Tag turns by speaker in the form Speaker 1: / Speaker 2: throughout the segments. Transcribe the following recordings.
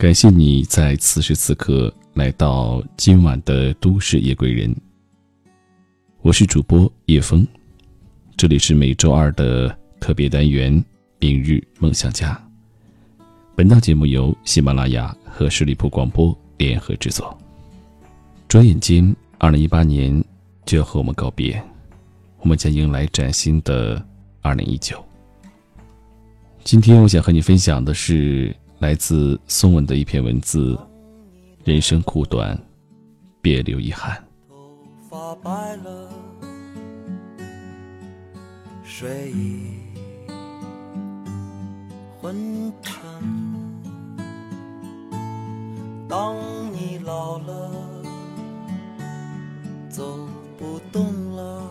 Speaker 1: 感谢你在此时此刻来到今晚的都市夜归人。我是主播叶枫，这里是每周二的特别单元《明日梦想家》。本档节目由喜马拉雅和十里铺广播联合制作。转眼间，二零一八年就要和我们告别，我们将迎来崭新的二零一九。今天我想和你分享的是来自松文的一篇文字：人生苦短，别留遗憾。
Speaker 2: 头发白了，睡意昏沉。当你老了，走不动了，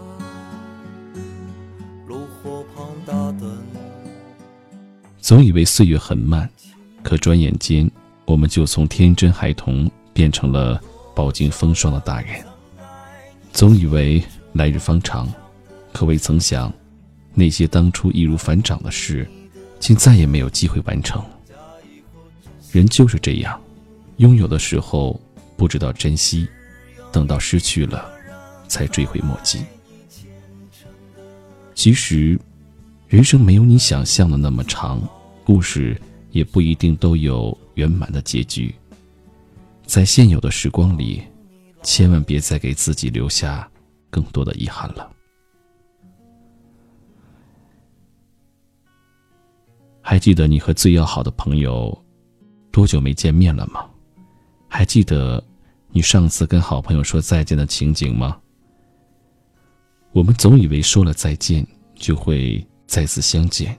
Speaker 2: 炉火旁打盹。
Speaker 1: 总以为岁月很慢，可转眼间，我们就从天真孩童变成了饱经风霜的大人。总以为来日方长，可未曾想，那些当初易如反掌的事，竟再也没有机会完成。人就是这样，拥有的时候不知道珍惜，等到失去了，才追悔莫及。其实，人生没有你想象的那么长。故事也不一定都有圆满的结局。在现有的时光里，千万别再给自己留下更多的遗憾了。还记得你和最要好的朋友多久没见面了吗？还记得你上次跟好朋友说再见的情景吗？我们总以为说了再见就会再次相见。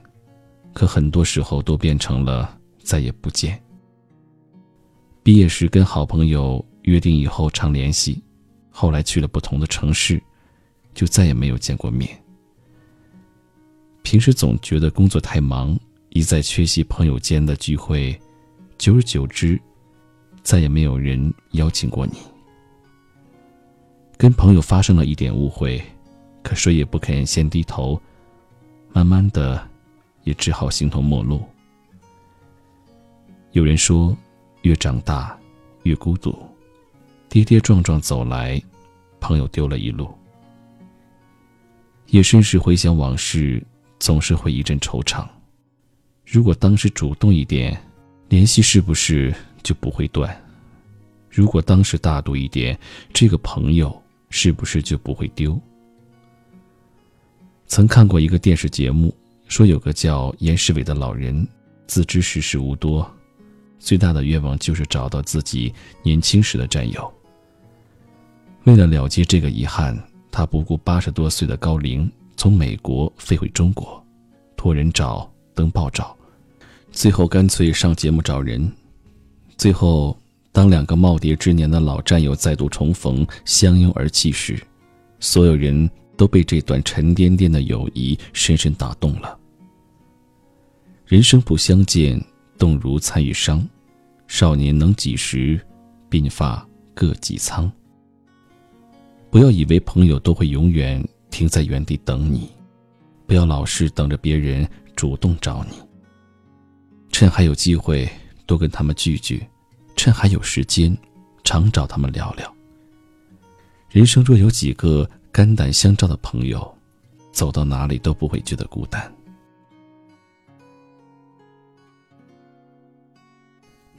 Speaker 1: 可很多时候都变成了再也不见。毕业时跟好朋友约定以后常联系，后来去了不同的城市，就再也没有见过面。平时总觉得工作太忙，一再缺席朋友间的聚会，久而久之，再也没有人邀请过你。跟朋友发生了一点误会，可谁也不肯先低头，慢慢的。也只好形同陌路。有人说，越长大，越孤独，跌跌撞撞走来，朋友丢了一路。夜深时回想往事，总是会一阵惆怅。如果当时主动一点，联系是不是就不会断？如果当时大度一点，这个朋友是不是就不会丢？曾看过一个电视节目。说有个叫严世伟的老人，自知世事无多，最大的愿望就是找到自己年轻时的战友。为了了结这个遗憾，他不顾八十多岁的高龄，从美国飞回中国，托人找，登报找，最后干脆上节目找人。最后，当两个耄耋之年的老战友再度重逢，相拥而泣时，所有人都被这段沉甸甸的友谊深深打动了。人生不相见，动如参与商。少年能几时，鬓发各几苍。不要以为朋友都会永远停在原地等你，不要老是等着别人主动找你。趁还有机会，多跟他们聚聚；趁还有时间，常找他们聊聊。人生若有几个肝胆相照的朋友，走到哪里都不会觉得孤单。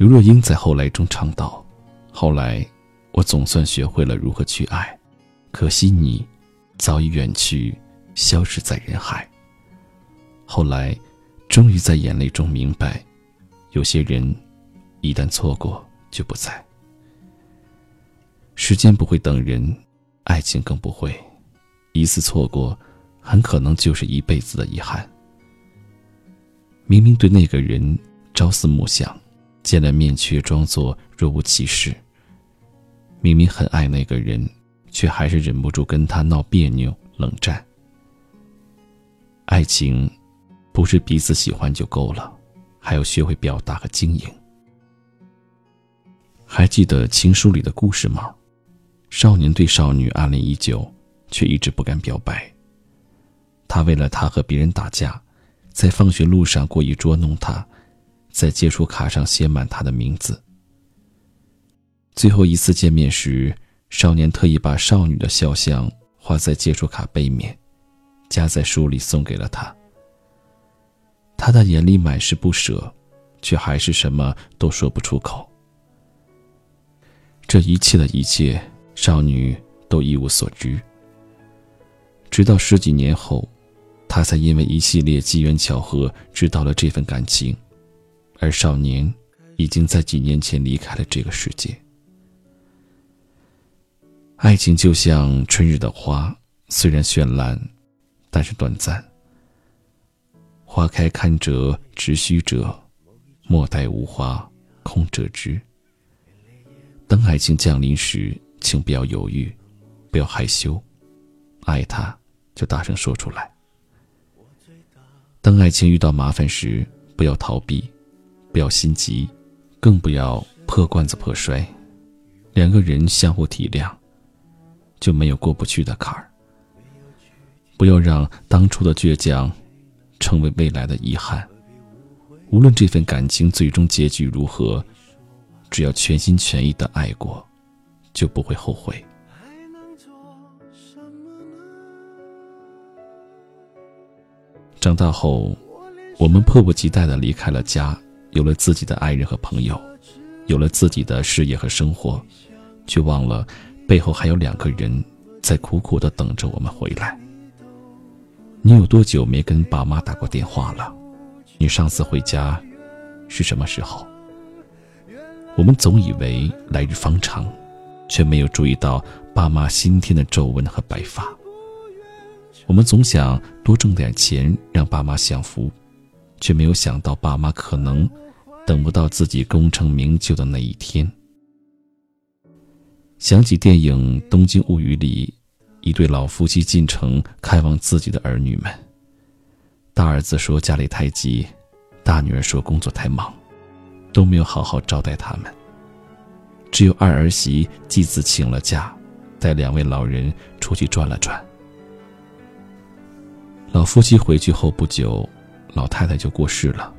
Speaker 1: 刘若英在《后来》中唱道：“后来，我总算学会了如何去爱，可惜你早已远去，消失在人海。后来，终于在眼泪中明白，有些人一旦错过就不在。时间不会等人，爱情更不会。一次错过，很可能就是一辈子的遗憾。明明对那个人朝思暮想。”见了面却装作若无其事。明明很爱那个人，却还是忍不住跟他闹别扭、冷战。爱情，不是彼此喜欢就够了，还要学会表达和经营。还记得情书里的故事吗？少年对少女暗恋已久，却一直不敢表白。他为了她和别人打架，在放学路上故意捉弄她。在接触卡上写满他的名字。最后一次见面时，少年特意把少女的肖像画在接触卡背面，夹在书里送给了他。他的眼里满是不舍，却还是什么都说不出口。这一切的一切，少女都一无所知。直到十几年后，他才因为一系列机缘巧合知道了这份感情，而少年已经在几年前离开了这个世界。爱情就像春日的花，虽然绚烂，但是短暂。花开堪折直须折，莫待无花空折枝。当爱情降临时，请不要犹豫，不要害羞，爱他就大声说出来。当爱情遇到麻烦时，不要逃避，不要心急，更不要破罐子破摔。两个人相互体谅，就没有过不去的坎儿。不要让当初的倔强。成为未来的遗憾。无论这份感情最终结局如何，只要全心全意的爱过，就不会后悔。长大后，我们迫不及待的离开了家，有了自己的爱人和朋友，有了自己的事业和生活，却忘了背后还有两个人在苦苦的等着我们回来。你有多久没跟爸妈打过电话了？你上次回家是什么时候？我们总以为来日方长，却没有注意到爸妈新添的皱纹和白发。我们总想多挣点钱让爸妈享福，却没有想到爸妈可能等不到自己功成名就的那一天。想起电影《东京物语》里。一对老夫妻进城看望自己的儿女们。大儿子说家里太急，大女儿说工作太忙，都没有好好招待他们。只有二儿媳继子请了假，带两位老人出去转了转。老夫妻回去后不久，老太太就过世了，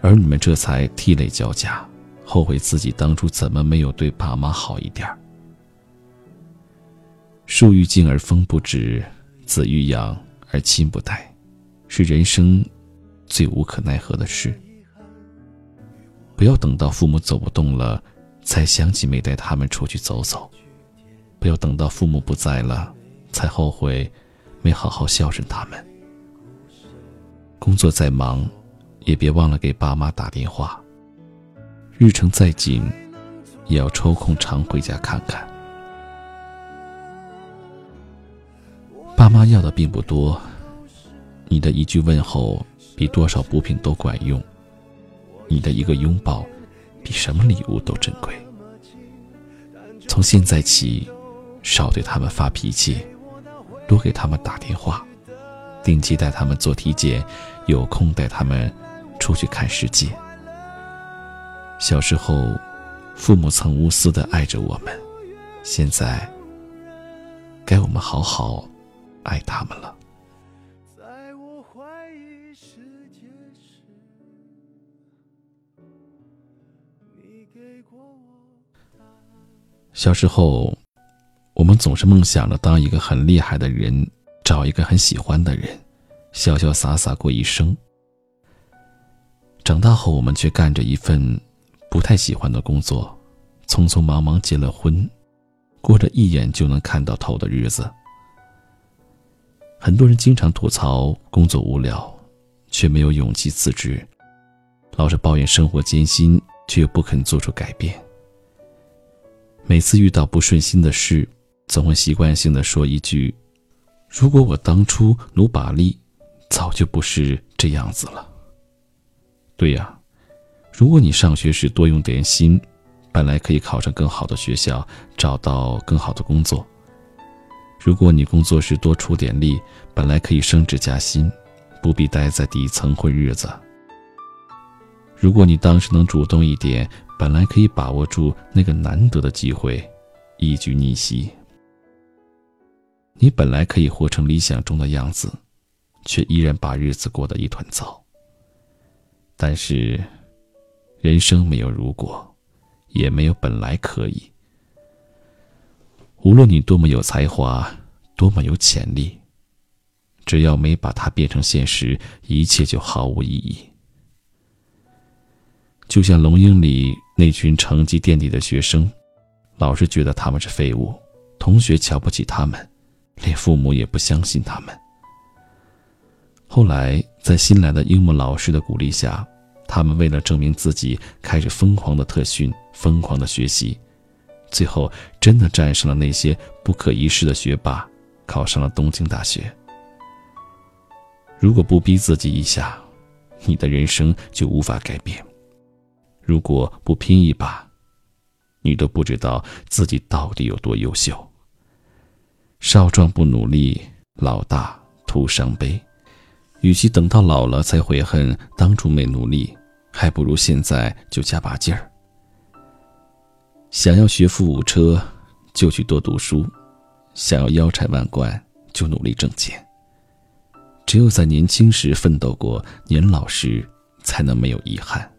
Speaker 1: 儿女们这才涕泪交加，后悔自己当初怎么没有对爸妈好一点儿。树欲静而风不止，子欲养而亲不待，是人生最无可奈何的事。不要等到父母走不动了，才想起没带他们出去走走；不要等到父母不在了，才后悔没好好孝顺他们。工作再忙，也别忘了给爸妈打电话；日程再紧，也要抽空常回家看看。爸妈要的并不多，你的一句问候比多少补品都管用，你的一个拥抱比什么礼物都珍贵。从现在起，少对他们发脾气，多给他们打电话，定期带他们做体检，有空带他们出去看世界。小时候，父母曾无私的爱着我们，现在该我们好好。爱他们了。小时候，我们总是梦想着当一个很厉害的人，找一个很喜欢的人，潇潇洒洒过一生。长大后，我们却干着一份不太喜欢的工作，匆匆忙忙结了婚，过着一眼就能看到头的日子。很多人经常吐槽工作无聊，却没有勇气辞职，老是抱怨生活艰辛，却又不肯做出改变。每次遇到不顺心的事，总会习惯性的说一句：“如果我当初努把力，早就不是这样子了。”对呀，如果你上学时多用点心，本来可以考上更好的学校，找到更好的工作。如果你工作时多出点力，本来可以升职加薪，不必待在底层混日子。如果你当时能主动一点，本来可以把握住那个难得的机会，一举逆袭。你本来可以活成理想中的样子，却依然把日子过得一团糟。但是，人生没有如果，也没有本来可以。无论你多么有才华，多么有潜力，只要没把它变成现实，一切就毫无意义。就像《龙樱》里那群成绩垫底的学生，老师觉得他们是废物，同学瞧不起他们，连父母也不相信他们。后来，在新来的樱木老师的鼓励下，他们为了证明自己，开始疯狂的特训，疯狂的学习。最后，真的战胜了那些不可一世的学霸，考上了东京大学。如果不逼自己一下，你的人生就无法改变；如果不拼一把，你都不知道自己到底有多优秀。少壮不努力，老大徒伤悲。与其等到老了才悔恨当初没努力，还不如现在就加把劲儿。想要学富五车，就去多读书；想要腰缠万贯，就努力挣钱。只有在年轻时奋斗过，年老时才能没有遗憾。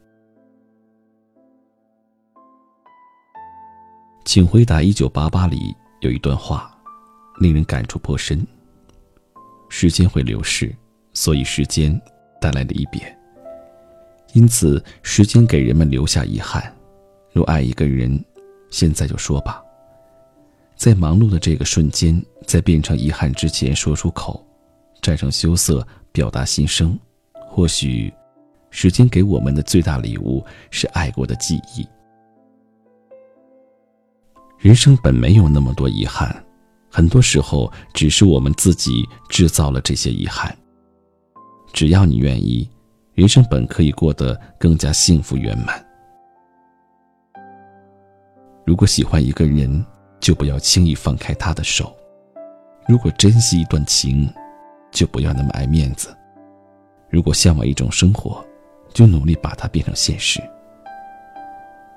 Speaker 1: 请回答一九八八里有一段话，令人感触颇深。时间会流逝，所以时间带来离别。因此，时间给人们留下遗憾。若爱一个人，现在就说吧，在忙碌的这个瞬间，在变成遗憾之前说出口，战胜羞涩，表达心声。或许，时间给我们的最大礼物是爱过的记忆。人生本没有那么多遗憾，很多时候只是我们自己制造了这些遗憾。只要你愿意，人生本可以过得更加幸福圆满。如果喜欢一个人，就不要轻易放开他的手；如果珍惜一段情，就不要那么爱面子；如果向往一种生活，就努力把它变成现实。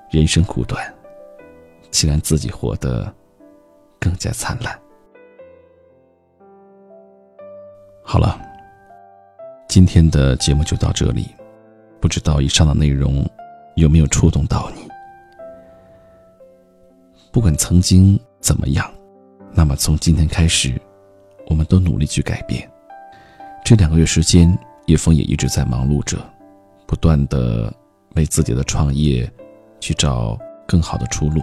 Speaker 1: 人生苦短，请让自己活得更加灿烂。好了，今天的节目就到这里。不知道以上的内容有没有触动到你？不管曾经怎么样，那么从今天开始，我们都努力去改变。这两个月时间，叶枫也一直在忙碌着，不断的为自己的创业去找更好的出路，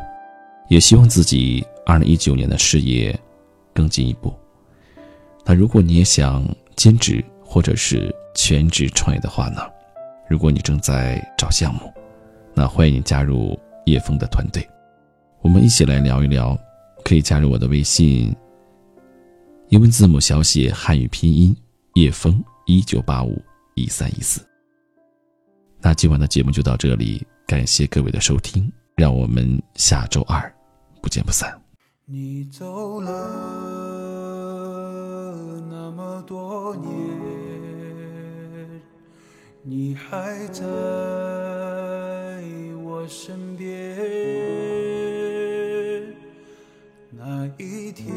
Speaker 1: 也希望自己二零一九年的事业更进一步。那如果你也想兼职或者是全职创业的话呢？如果你正在找项目，那欢迎你加入叶枫的团队。我们一起来聊一聊，可以加入我的微信。英文字母小写汉语拼音叶枫一九八五一三一四。那今晚的节目就到这里，感谢各位的收听，让我们下周二不见不散。
Speaker 2: 你走了多年，你还在我身边。那一天，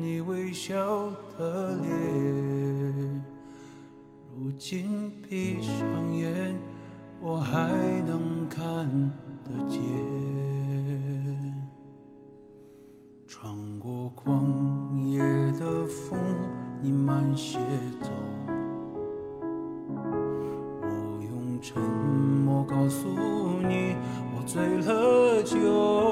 Speaker 2: 你微笑的脸，如今闭上眼，我还能看得见。我用